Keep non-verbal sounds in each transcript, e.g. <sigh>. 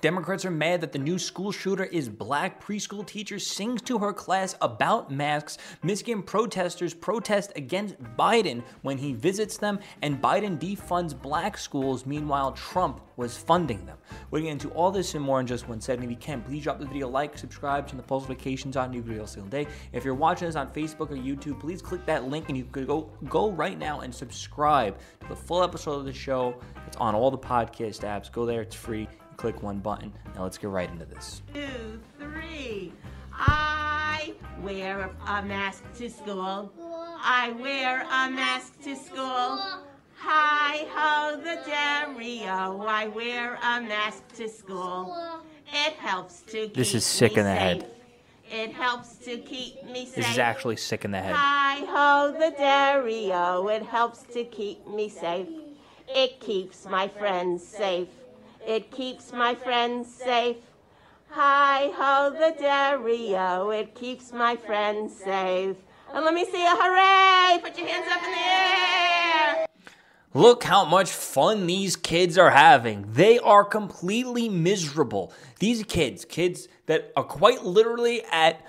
Democrats are mad that the new school shooter is black. Preschool teacher sings to her class about masks. Michigan protesters protest against Biden when he visits them, and Biden defunds black schools. Meanwhile, Trump was funding them. We're getting into all this and more in just one second. If you can, please drop the video like, subscribe, turn the post notifications on. New videos single day. If you're watching this on Facebook or YouTube, please click that link and you can go go right now and subscribe to the full episode of the show. It's on all the podcast apps. Go there; it's free. Click one button. Now let's get right into this. two, three. I wear a mask to school. I wear a mask to school. Hi ho the Dario. I wear a mask to school. It helps to keep This is sick me in the head. safe. It helps to keep me safe. This is actually sick in the head. Hi ho the Dario. It helps to keep me safe. It keeps my friends safe. It keeps my friends safe. Hi ho the Dario. It keeps my friends safe. And let me see a hooray! Put your hands up in the air! Look how much fun these kids are having. They are completely miserable. These kids, kids that are quite literally at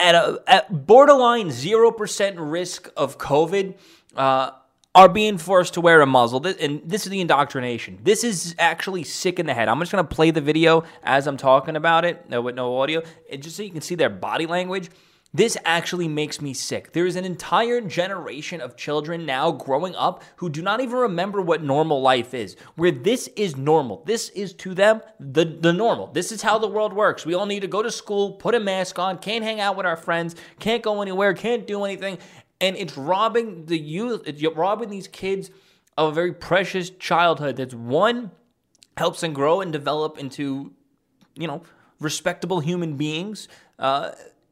at a at borderline zero percent risk of COVID, uh, are being forced to wear a muzzle. And this is the indoctrination. This is actually sick in the head. I'm just gonna play the video as I'm talking about it, no with no audio, and just so you can see their body language. This actually makes me sick. There is an entire generation of children now growing up who do not even remember what normal life is, where this is normal. This is to them the, the normal. This is how the world works. We all need to go to school, put a mask on, can't hang out with our friends, can't go anywhere, can't do anything. And it's robbing the youth, it's robbing these kids of a very precious childhood that's one, helps them grow and develop into you know, respectable human beings. Uh,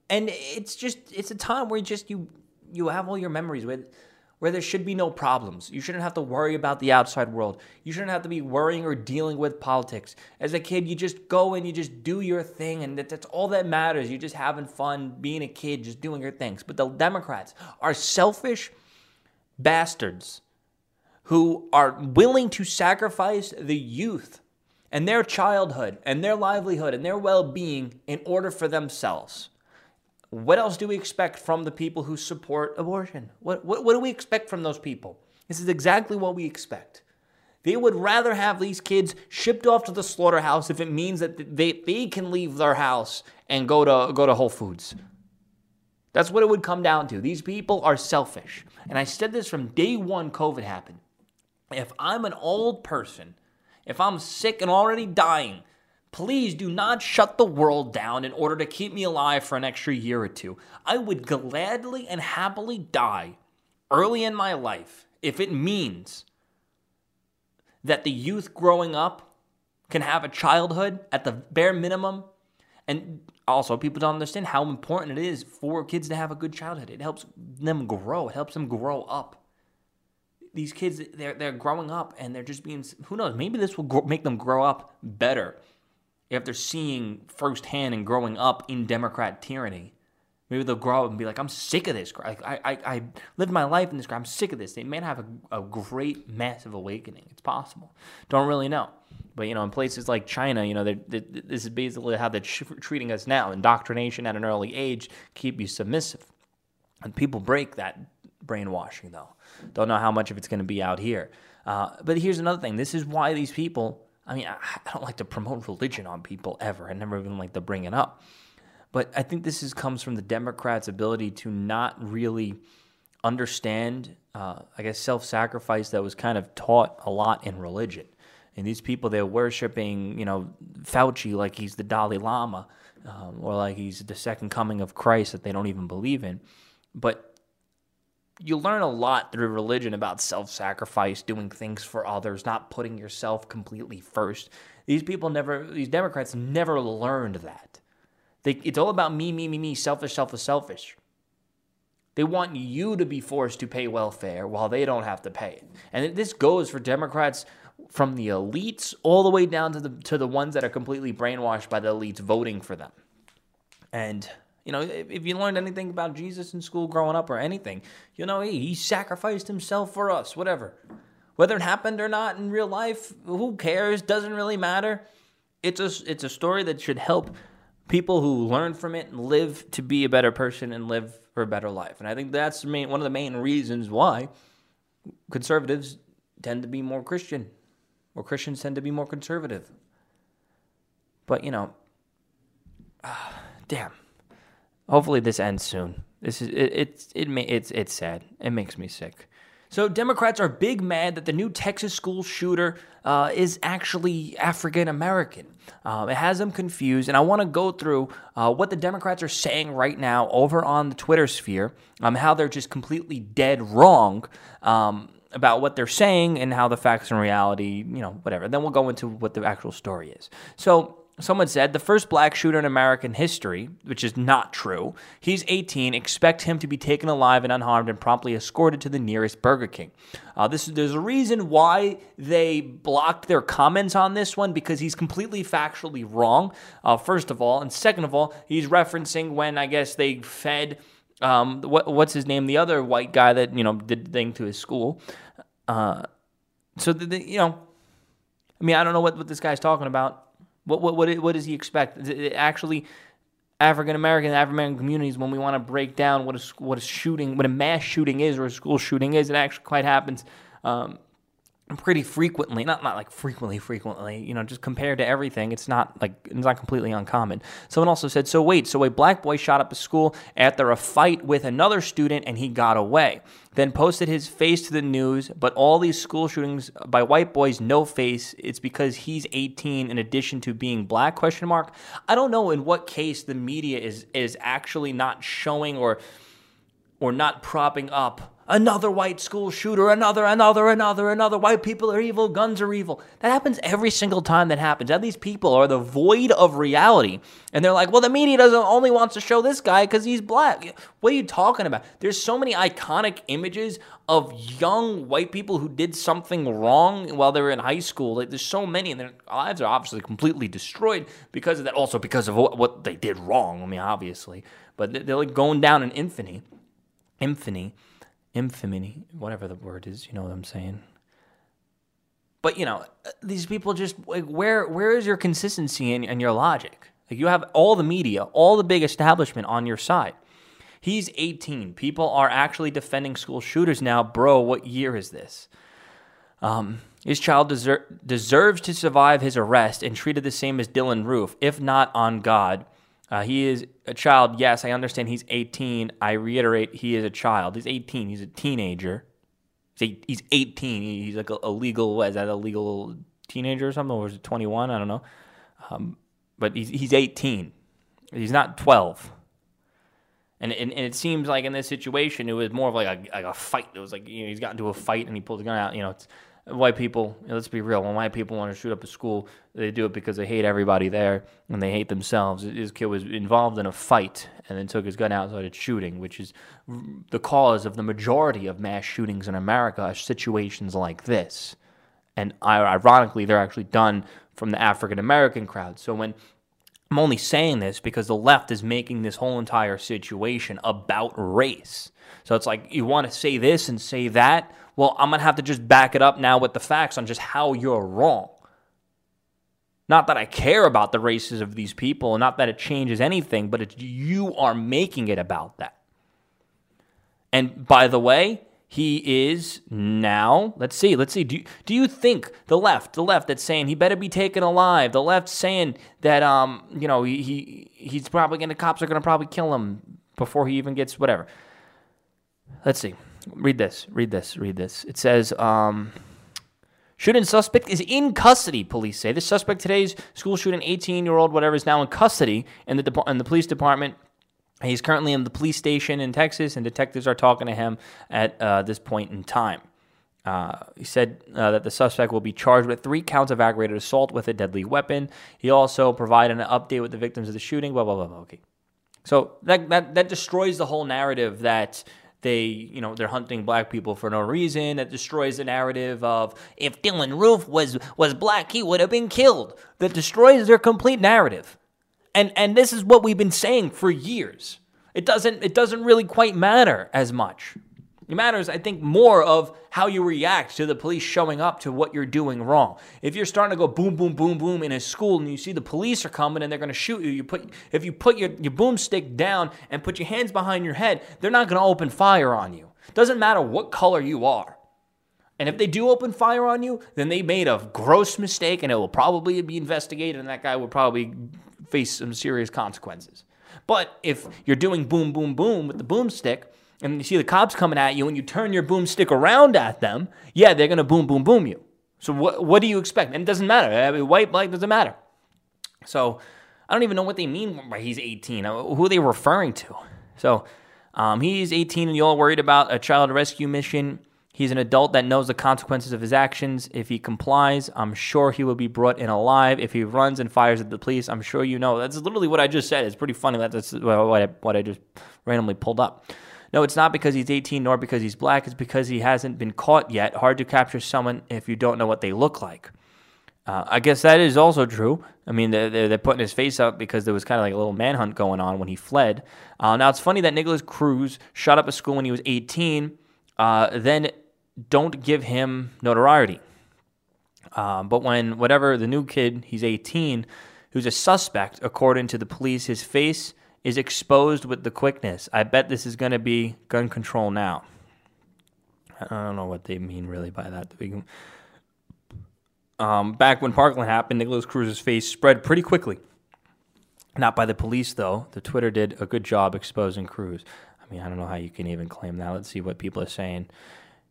and it's just it's a time where just you you have all your memories with where there should be no problems. You shouldn't have to worry about the outside world. You shouldn't have to be worrying or dealing with politics. As a kid, you just go and you just do your thing, and that, that's all that matters. You're just having fun, being a kid, just doing your things. But the Democrats are selfish bastards who are willing to sacrifice the youth and their childhood and their livelihood and their well being in order for themselves. What else do we expect from the people who support abortion? What, what, what do we expect from those people? This is exactly what we expect. They would rather have these kids shipped off to the slaughterhouse if it means that they, they can leave their house and go to, go to Whole Foods. That's what it would come down to. These people are selfish. And I said this from day one COVID happened. If I'm an old person, if I'm sick and already dying, please do not shut the world down in order to keep me alive for an extra year or two. I would gladly and happily die early in my life if it means that the youth growing up can have a childhood at the bare minimum. And also, people don't understand how important it is for kids to have a good childhood. It helps them grow, it helps them grow up these kids they're they're growing up and they're just being who knows maybe this will make them grow up better if they're seeing firsthand and growing up in democrat tyranny maybe they'll grow up and be like i'm sick of this i i, I lived my life in this i'm sick of this. They may have a, a great massive awakening. It's possible. Don't really know. But you know in places like china you know they're, they this is basically how they're treating us now. Indoctrination at an early age keep you submissive. And people break that brainwashing though. Don't know how much of it's going to be out here. Uh, but here's another thing. This is why these people. I mean, I, I don't like to promote religion on people ever. I never even like to bring it up. But I think this is comes from the Democrats' ability to not really understand, uh, I guess, self-sacrifice that was kind of taught a lot in religion. And these people, they're worshiping, you know, Fauci like he's the Dalai Lama, um, or like he's the second coming of Christ that they don't even believe in. But you learn a lot through religion about self sacrifice, doing things for others, not putting yourself completely first. These people never, these Democrats never learned that. They, it's all about me, me, me, me, selfish, selfish, selfish. They want you to be forced to pay welfare while they don't have to pay it. And this goes for Democrats from the elites all the way down to the to the ones that are completely brainwashed by the elites voting for them. And you know, if you learned anything about Jesus in school growing up or anything, you know, he, he sacrificed himself for us, whatever. Whether it happened or not in real life, who cares? Doesn't really matter. it's a it's a story that should help people who learn from it and live to be a better person and live for a better life. And I think that's main, one of the main reasons why conservatives tend to be more Christian, or Christians tend to be more conservative. But you know, uh, <sighs> damn. Hopefully this ends soon. This is it. It's it, it, it's it's sad. It makes me sick. So Democrats are big mad that the new Texas school shooter uh, is actually African American. Um, it has them confused, and I want to go through uh, what the Democrats are saying right now over on the Twitter sphere, um, how they're just completely dead wrong um, about what they're saying and how the facts and reality, you know, whatever. Then we'll go into what the actual story is. So Someone said the first black shooter in American history, which is not true. He's 18. Expect him to be taken alive and unharmed and promptly escorted to the nearest Burger King. Uh, this there's a reason why they blocked their comments on this one because he's completely factually wrong. Uh, first of all, and second of all, he's referencing when I guess they fed um, what, what's his name, the other white guy that you know did the thing to his school. Uh, so the, the, you know, I mean, I don't know what, what this guy's talking about. What what what, what does he expect? Actually, African American African American communities, when we want to break down what a what a shooting, what a mass shooting is, or a school shooting is, it actually quite happens. Um, pretty frequently not not like frequently frequently you know just compared to everything it's not like it's not completely uncommon. Someone also said so wait so a black boy shot up a school after a fight with another student and he got away then posted his face to the news but all these school shootings by white boys no face. It's because he's 18 in addition to being black question mark? I don't know in what case the media is is actually not showing or or not propping up another white school shooter, another, another, another, another. White people are evil, guns are evil. That happens every single time that happens. And these people are the void of reality. And they're like, well, the media doesn't only wants to show this guy because he's black. What are you talking about? There's so many iconic images of young white people who did something wrong while they were in high school. Like, there's so many, and their lives are obviously completely destroyed because of that. Also because of what they did wrong. I mean, obviously, but they're like going down in infamy, infamy infamy, whatever the word is, you know what I'm saying. But you know, these people just like where where is your consistency and, your logic? Like you have all the media, all the big establishment on your side. He's 18. People are actually defending school shooters now, bro. What year is this? Um, his child deser- deserves to survive his arrest and treated the same as Dylann Roof, if not on God. Uh, he is a child. Yes, I understand he's 18. I reiterate, he is a child. He's 18. He's a teenager. He's 18. He's like a, a legal, is that a legal teenager or something? Or is it 21? I don't know. Um, but he's, he's 18. He's not 12. And, and, and, it seems like in this situation, it was more of like a, like a fight. It was like, you know, he's gotten into a fight and he pulled the gun out. You know, it's, white people, let's be real, when white people want to shoot up a school, they do it because they hate everybody there and they hate themselves. This kid was involved in a fight and then took his gun out and started shooting, which is the cause of the majority of mass shootings in America are situations like this. And ironically, they're actually done from the African American crowd. So when I'm only saying this because the left is making this whole entire situation about race. So it's like you want to say this and say that well, I'm going to have to just back it up now with the facts on just how you're wrong. Not that I care about the races of these people, and not that it changes anything, but it's you are making it about that. And by the way, he is now, let's see, let's see. Do you, do you think the left, the left that's saying he better be taken alive, the left saying that, um, you know, he, he he's probably to, cops are to probably kill him before he even gets whatever. Let's see. Read this. Read this. Read this. It says, um, shooting suspect is in custody, police say. The suspect today's school shooting, 18 year old, whatever, is now in custody in the, de- in the police department. He's currently in the police station in Texas, and detectives are talking to him at uh, this point in time. Uh, he said uh, that the suspect will be charged with three counts of aggravated assault with a deadly weapon. He also provided an update with the victims of the shooting. Blah blah blah. blah. Okay, so that that that destroys the whole narrative that they, you know, they're hunting black people for no reason. That destroys the narrative of if Dylann Roof was was black, he would have been killed. That destroys their complete narrative. And and this is what we've been saying for years. It doesn't it doesn't really quite matter as much. It matters, I think, more of how you react to the police showing up to what you're doing wrong. If you're starting to go boom, boom, boom, boom in a school and you see the police are coming and they're going to shoot you, you put if you put your, your boomstick down and put your hands behind your head, they're not going to open fire on you. Doesn't matter what color you are. And if they do open fire on you, then they made a gross mistake and it will probably be investigated and that guy will probably face some serious consequences. But if you're doing boom, boom, boom with the boomstick, and you see the cops coming at you and you turn your boomstick around at them, yeah, they're going to boom, boom, boom you. So what, what do you expect? And it doesn't matter. I mean, white, black, doesn't matter. So I don't even know what they mean by he's 18. Uh, who are they referring to? So um, he's 18 and you're all worried about a child rescue mission. He's an adult that knows the consequences of his actions. If he complies, I'm sure he will be brought in alive. If he runs and fires at the police, I'm sure you know. That's literally what I just said. It's pretty funny. That's what I, what I just randomly pulled up. No, it's not because he's 18 nor because he's black. It's because he hasn't been caught yet. Hard to capture someone if you don't know what they look like. Uh, I guess that is also true. I mean, they're, they're, putting his face up because there was kind of like a little manhunt going on when he fled. Uh, now, it's funny that Nikolas Cruz shot up a school when he was 18, uh, then don't give him notoriety. Uh, but when whatever the new kid, he's 18, who's a suspect, according to the police, his face is exposed with the quickness. I bet this is going to be gun control now. I don't know what they mean really by that. Um, back when Parkland happened, Nikolas Cruz's face spread pretty quickly. Not by the police, though. The Twitter did a good job exposing Cruz. I mean, I don't know how you can even claim that. Let's see what people are saying.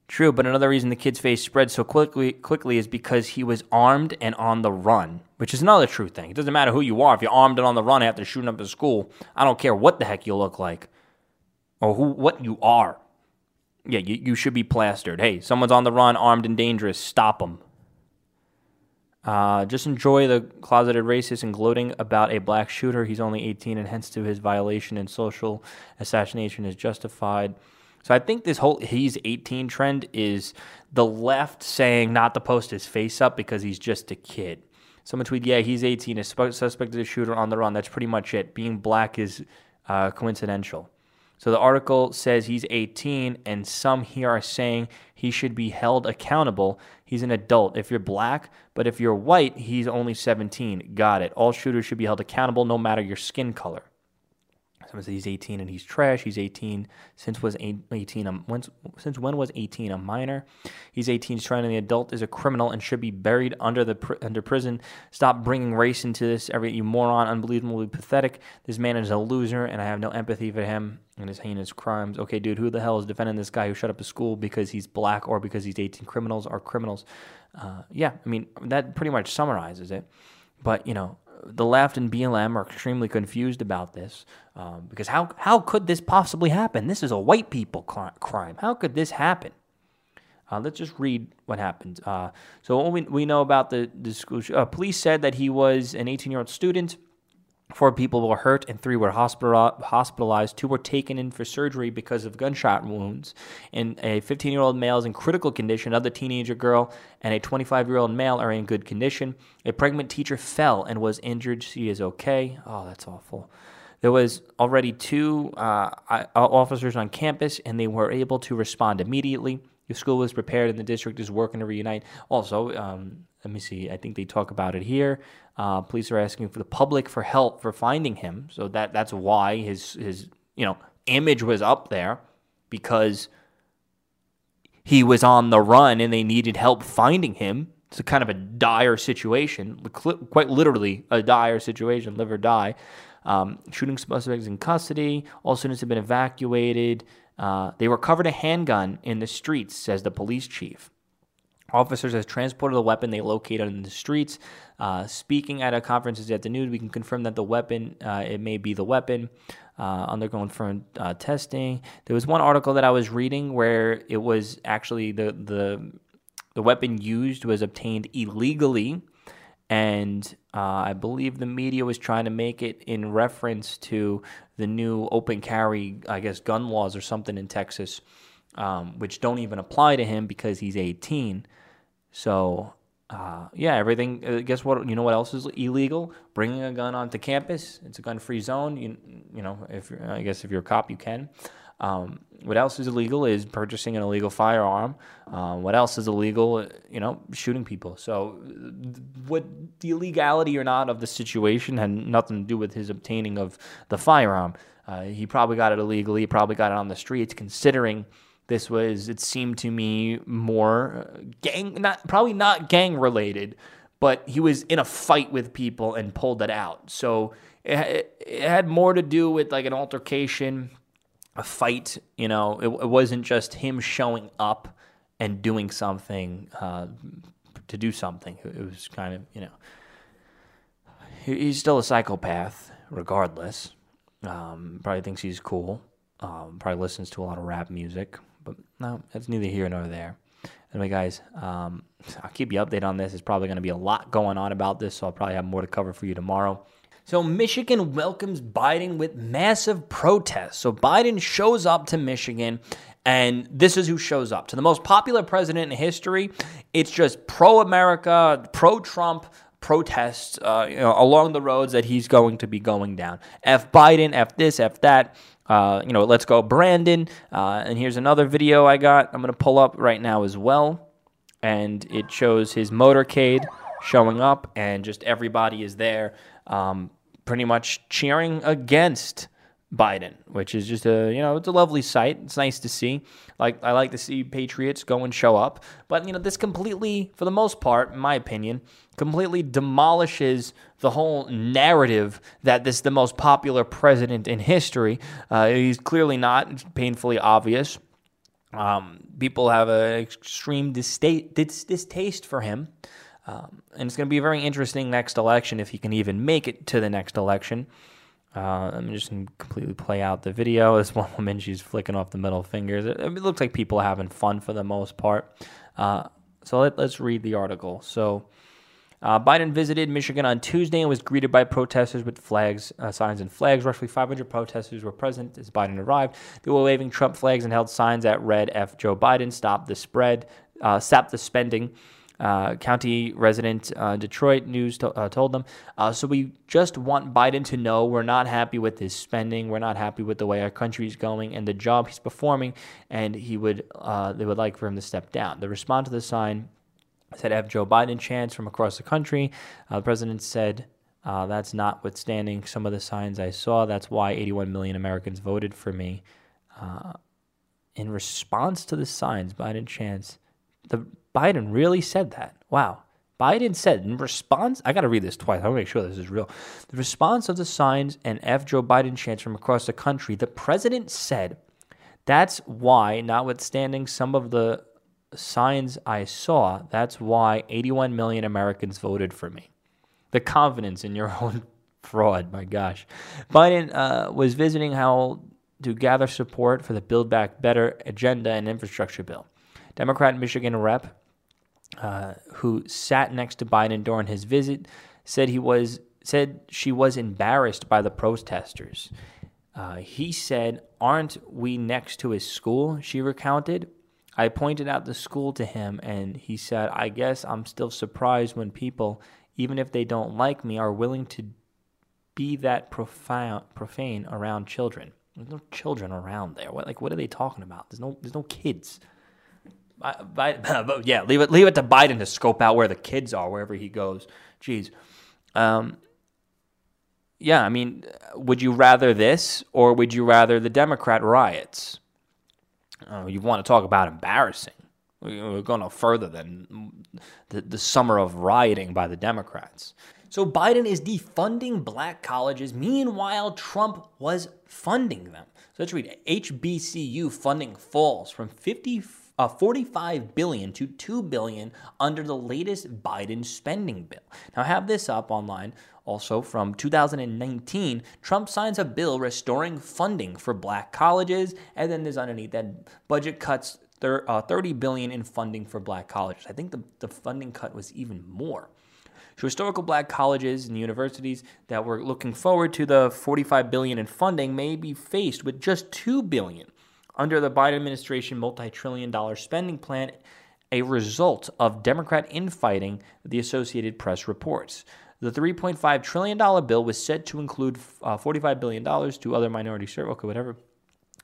True, but another reason the kid's face spread so quickly quickly is because he was armed and on the run, which is another true thing. It doesn't matter who you are if you're armed and on the run after shooting up a school. I don't care what the heck you look like or who what you are. Yeah, you, you should be plastered. Hey, someone's on the run, armed and dangerous. Stop them. Uh, just enjoy the closeted racist and gloating about a black shooter. He's only 18, and hence to his violation and social assassination is justified. So I think this whole he's 18 trend is the left saying not to post his face up because he's just a kid. Someone tweeted, yeah, he's 18, is suspected a shooter on the run. That's pretty much it. Being black is uh, coincidental. So the article says he's 18, and some here are saying he should be held accountable. He's an adult. If you're black, but if you're white, he's only 17. Got it. All shooters should be held accountable no matter your skin color. Someone says he's 18 and he's trash. He's 18 since was 18. Um, since when was 18 a minor? He's 18. He's trying to the adult is a criminal and should be buried under the under prison. Stop bringing race into this. Every you moron, unbelievably pathetic. This man is a loser, and I have no empathy for him and his heinous crimes. Okay, dude, who the hell is defending this guy who shut up a school because he's black or because he's 18? Criminals are criminals. Uh, yeah, I mean that pretty much summarizes it. But you know, the left and BLM are extremely confused about this um, because how, how could this possibly happen? This is a white people crime. How could this happen? Uh, let's just read what happened. Uh, so we, we know about the, the school, uh, police said that he was an 18 year old student Four people were hurt and three were hospitalized. Two were taken in for surgery because of gunshot wounds. And a 15 year old male is in critical condition. Another teenager girl and a 25 year old male are in good condition. A pregnant teacher fell and was injured. She is okay. Oh, that's awful. There was already two uh, officers on campus, and they were able to respond immediately. The school was prepared, and the district is working to reunite. Also, um, let me see. I think they talk about it here. Uh, police are asking for the public for help for finding him. So that that's why his his you know image was up there because he was on the run and they needed help finding him. It's a kind of a dire situation, quite literally a dire situation, live or die. Um, shooting suspects in custody. All students have been evacuated. Uh, they recovered a handgun in the streets, says the police chief. Officers have transported the weapon they located in the streets. Uh, speaking at a conference this afternoon, we can confirm that the weapon, uh, it may be the weapon, uh, undergoing further uh, testing. There was one article that I was reading where it was actually the the the weapon used was obtained illegally, and uh, I believe the media was trying to make it in reference to the new open carry, I guess, gun laws or something in Texas, um, which don't even apply to him because he's 18. So uh, yeah, everything. Uh, guess what? You know what else is illegal? Bringing a gun onto campus. It's a gun-free zone. You, you know, if I guess if you're a cop, you can. Um, what else is illegal is purchasing an illegal firearm. Um, what else is illegal? You know, shooting people. So, what the illegality or not of the situation had nothing to do with his obtaining of the firearm. Uh, he probably got it illegally. He probably got it on the streets, considering this was, it seemed to me, more uh, gang, not probably not gang related, but he was in a fight with people and pulled it out. So it, it had more to do with like an altercation, a fight. You know, it, it wasn't just him showing up and doing something uh, to do something. It was kind of, you know, he's still a psychopath, regardless. Um, probably thinks he's cool. Um, probably listens to a lot of rap music, but no, that's neither here nor there. Anyway, guys, um, I'll keep you updated on this. There's probably going to be a lot going on about this, so I'll probably have more to cover for you tomorrow. So, Michigan welcomes Biden with massive protests. So, Biden shows up to Michigan, and this is who shows up. To the most popular president in history, it's just pro America, pro Trump, protests uh, you know, along the roads that he's going to be going down. F Biden, F this, F that. Uh, you know, let's go Brandon. Uh, and here's another video I got. I'm going to pull up right now as well. And it shows his motorcade showing up, and just everybody is there um, pretty much cheering against Biden, which is just a you know it's a lovely sight. It's nice to see. Like I like to see patriots go and show up, but you know this completely, for the most part, in my opinion, completely demolishes the whole narrative that this is the most popular president in history. Uh, he's clearly not. It's painfully obvious. Um, people have an extreme distaste, distaste for him. Um, and it's going to be a very interesting next election if he can even make it to the next election. Uh, I'm just going to completely play out the video. <laughs> This one woman, she's flicking off the middle fingers. It, it looks like people are having fun for the most part. Uh, so let, us read the article. So uh, Biden visited Michigan on Tuesday and was greeted by protesters with flags, uh, signs, and flags. Roughly 500 protesters were present as Biden arrived. They were waving Trump flags and held signs that read "F Joe Biden, stop the spread, uh, stop the spending." Uh, county resident uh, Detroit News to, uh, told them. So we just want Biden to know we're not happy with his spending. We're not happy with the way our country is going and the job he's performing. And he would they would like for him to step down. The response to the sign said have Joe Biden chants from across the country. Uh, the president said. that's notwithstanding some of the signs I saw. That's why 81 million Americans voted for me. in response to the signs, Biden chants, the Biden really said that. Wow. Biden said in response, I got to read this twice. I want to make sure this is real. The response of the signs and F. Joe Biden chants from across the country, the president said, That's why, notwithstanding some of the signs I saw, that's why 81 million Americans voted for me. The confidence in your <laughs> own fraud, my gosh. Biden uh, was visiting how to gather support for the Build Back Better agenda and infrastructure bill. Democrat Michigan Rep uh, who sat next to Biden during his visit, said he was said she was embarrassed by the protesters. Uh, he said, "Aren't we next to his school?" She recounted. I pointed out the school to him, and he said, "I guess I'm still surprised when people, even if they don't like me, are willing to be that profound, profane around children." There's no children around there. What like what are they talking about? There's no there's no kids. <laughs> yeah, leave it leave it to Biden to scope out where the kids are wherever he goes. Jeez. Um, yeah, I mean, would you rather this or would you rather the Democrat riots? Uh, you want to talk about embarrassing? We're going no further than the, the summer of rioting by the Democrats. So Biden is defunding black colleges. Meanwhile, Trump was funding them. So let's read HBCU funding falls from 50 uh, 45 billion to 2 billion under the latest Biden spending bill. Now I have this up online also from 2019. Trump signs a bill restoring funding for black colleges and then there's underneath that budget cuts uh, 30 billion in funding for black colleges. I think the, the funding cut was even more. So historical black colleges and universities that were looking forward to the 45 billion in funding may be faced with just 2 billion under the Biden administration multi trillion dollar spending plan, a result of Democrat infighting, the Associated Press reports. The $3.5 trillion bill was set to include uh, $45 billion to other minority services, okay, whatever.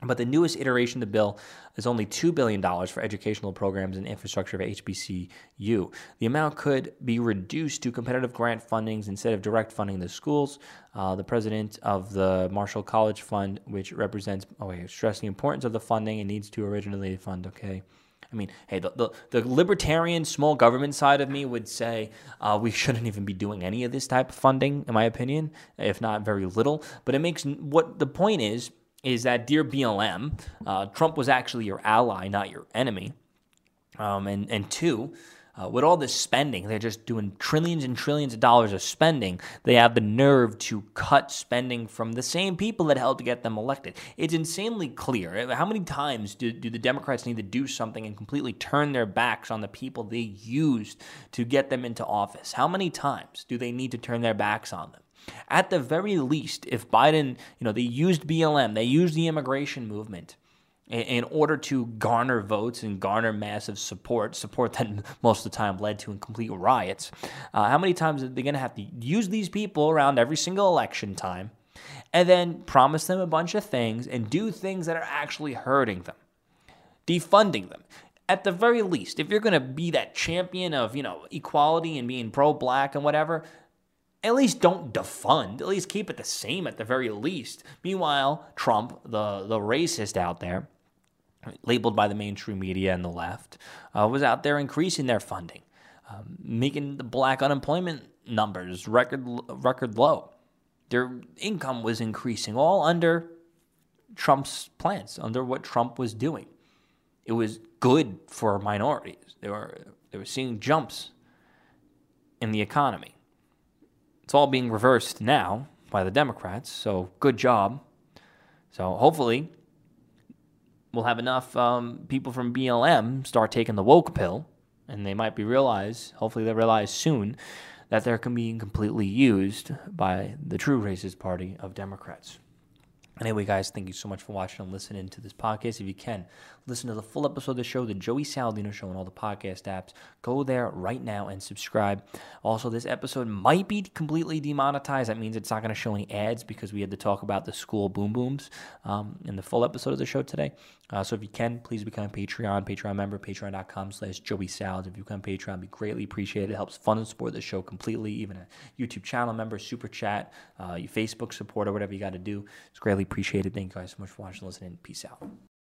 But the newest iteration of the bill is only $2 billion for educational programs and infrastructure of HBCU. The amount could be reduced to competitive grant fundings instead of direct funding the schools. Uh, the president of the Marshall College Fund, which represents, oh, wait, stressed the importance of the funding and needs to originally fund, okay. I mean, hey, the, the, the, libertarian small government side of me would say uh, we shouldn't even be doing any of this type of funding, in my opinion, if not very little. But it makes what the point is is that, dear BLM, uh, Trump was actually your ally, not your enemy. Um, and, and two, uh, with all this spending, they're just doing trillions and trillions of dollars of spending. They have the nerve to cut spending from the same people that helped get them elected. It's insanely clear. How many times do, do the Democrats need to do something and completely turn their backs on the people they used to get them into office? How many times do they need to turn their backs on them? At the very least, if Biden, you know, they used BLM, they used the immigration movement in order to garner votes and garner massive support, support that <laughs> most of the time led to complete riots. Uh, how many times are they going to have to use these people around every single election time and then promise them a bunch of things and do things that are actually hurting them, defunding them? At the very least, if you're going to be that champion of, you know, equality and being pro-black and whatever, at least don't defund. At least keep it the same at the very least. Meanwhile, Trump, the the racist out there, labeled by the mainstream media and the left, uh, was out there increasing their funding, um, making the black unemployment numbers record record low. Their income was increasing, all under Trump's plans, under what Trump was doing. It was good for minorities. They were they were seeing jumps in the economy. It's all being reversed now by the Democrats, so good job. So hopefully we'll have enough um, people from BLM start taking the woke pill, and they might be realize, hopefully they realize soon, that they're being completely used by the true racist party of Democrats. Anyway, guys, thank you so much for watching and listening to this podcast. If you can, listen to the full episode of the show, the Joey Saladino Show, on all the podcast apps. Go there right now and subscribe. Also, this episode might be completely demonetized. That means it's not going to show any ads because we had to talk about the school boom booms um, in the full episode of the show today. Uh, so if you can, please become a Patreon, Patreon member, patreon.com slash Joey Salad. If you become Patreon, be greatly appreciated. It helps fund and support the show completely. Even a YouTube channel member, super chat, uh, your Facebook support, or whatever you got to do. It's greatly appreciated. Thank you guys so much for watching and listening. Peace out.